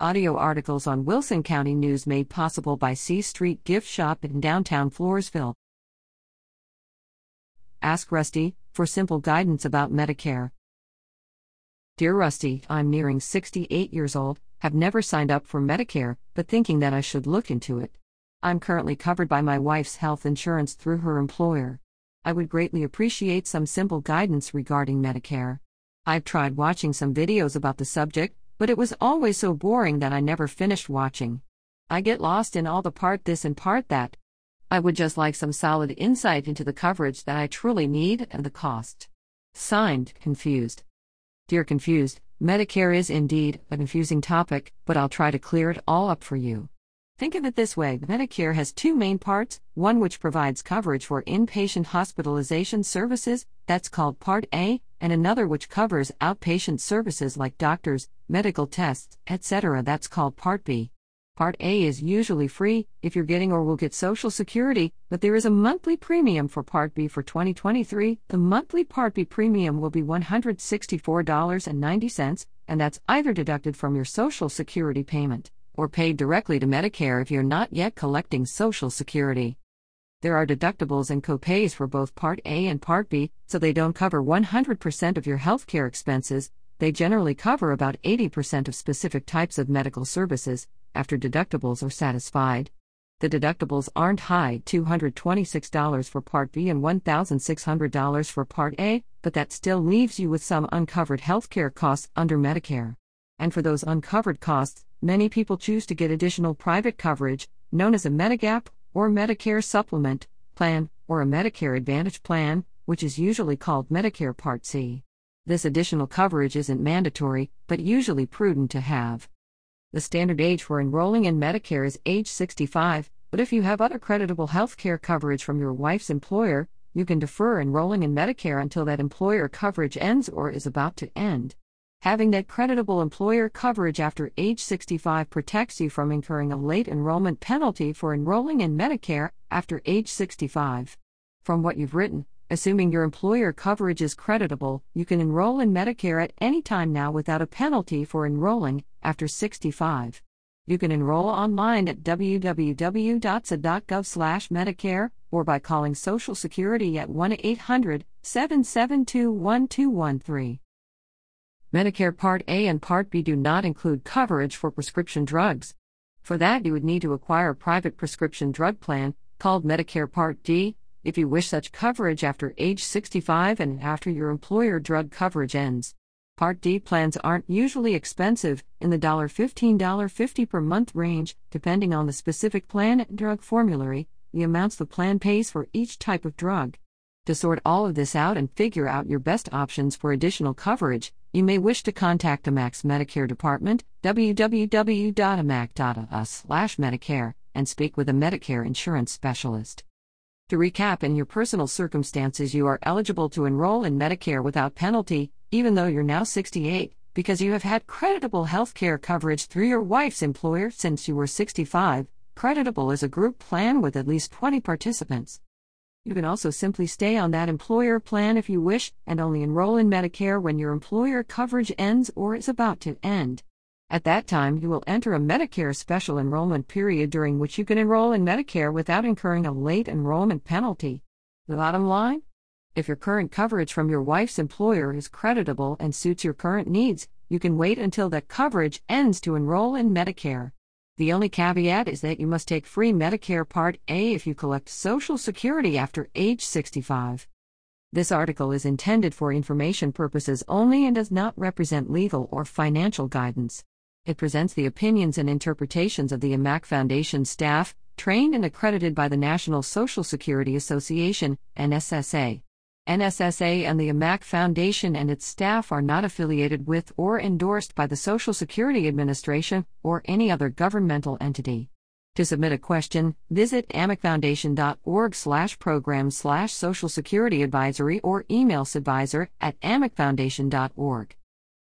Audio articles on Wilson County News made possible by C Street Gift Shop in downtown Floresville. Ask Rusty for simple guidance about Medicare. Dear Rusty, I'm nearing 68 years old, have never signed up for Medicare, but thinking that I should look into it. I'm currently covered by my wife's health insurance through her employer. I would greatly appreciate some simple guidance regarding Medicare. I've tried watching some videos about the subject, but it was always so boring that I never finished watching. I get lost in all the part this and part that. I would just like some solid insight into the coverage that I truly need and the cost. Signed, Confused. Dear Confused, Medicare is indeed a confusing topic, but I'll try to clear it all up for you. Think of it this way Medicare has two main parts one which provides coverage for inpatient hospitalization services, that's called Part A, and another which covers outpatient services like doctors, medical tests, etc., that's called Part B. Part A is usually free if you're getting or will get Social Security, but there is a monthly premium for Part B for 2023. The monthly Part B premium will be $164.90, and that's either deducted from your Social Security payment or paid directly to Medicare if you're not yet collecting Social Security. There are deductibles and copays for both Part A and Part B, so they don't cover 100% of your healthcare expenses, they generally cover about 80% of specific types of medical services after deductibles are satisfied. The deductibles aren't high $226 for Part B and $1,600 for Part A, but that still leaves you with some uncovered healthcare costs under Medicare. And for those uncovered costs, many people choose to get additional private coverage, known as a Medigap or Medicare Supplement plan, or a Medicare Advantage plan, which is usually called Medicare Part C. This additional coverage isn't mandatory, but usually prudent to have. The standard age for enrolling in Medicare is age 65, but if you have other creditable health care coverage from your wife's employer, you can defer enrolling in Medicare until that employer coverage ends or is about to end. Having that creditable employer coverage after age 65 protects you from incurring a late enrollment penalty for enrolling in Medicare after age 65. From what you've written, assuming your employer coverage is creditable, you can enroll in Medicare at any time now without a penalty for enrolling after 65. You can enroll online at www.sa.gov/medicare or by calling Social Security at 1-800-772-1213. Medicare Part A and Part B do not include coverage for prescription drugs. For that, you would need to acquire a private prescription drug plan, called Medicare Part D, if you wish such coverage after age 65 and after your employer drug coverage ends. Part D plans aren't usually expensive, in the $15 $50 per month range, depending on the specific plan and drug formulary, the amounts the plan pays for each type of drug. To sort all of this out and figure out your best options for additional coverage, you may wish to contact AMAC's Medicare Department, www.amac.us/medicare, and speak with a Medicare insurance specialist. To recap, in your personal circumstances, you are eligible to enroll in Medicare without penalty, even though you're now 68, because you have had creditable health care coverage through your wife's employer since you were 65. Creditable is a group plan with at least 20 participants. You can also simply stay on that employer plan if you wish and only enroll in Medicare when your employer coverage ends or is about to end. At that time, you will enter a Medicare special enrollment period during which you can enroll in Medicare without incurring a late enrollment penalty. The bottom line? If your current coverage from your wife's employer is creditable and suits your current needs, you can wait until that coverage ends to enroll in Medicare. The only caveat is that you must take free Medicare Part A if you collect Social Security after age 65. This article is intended for information purposes only and does not represent legal or financial guidance. It presents the opinions and interpretations of the AMAC Foundation staff, trained and accredited by the National Social Security Association, NSSA. NSSA and the AMAC Foundation and its staff are not affiliated with or endorsed by the Social Security Administration or any other governmental entity. To submit a question, visit amacfoundation.org slash program slash social security advisory or email advisor at amacfoundation.org.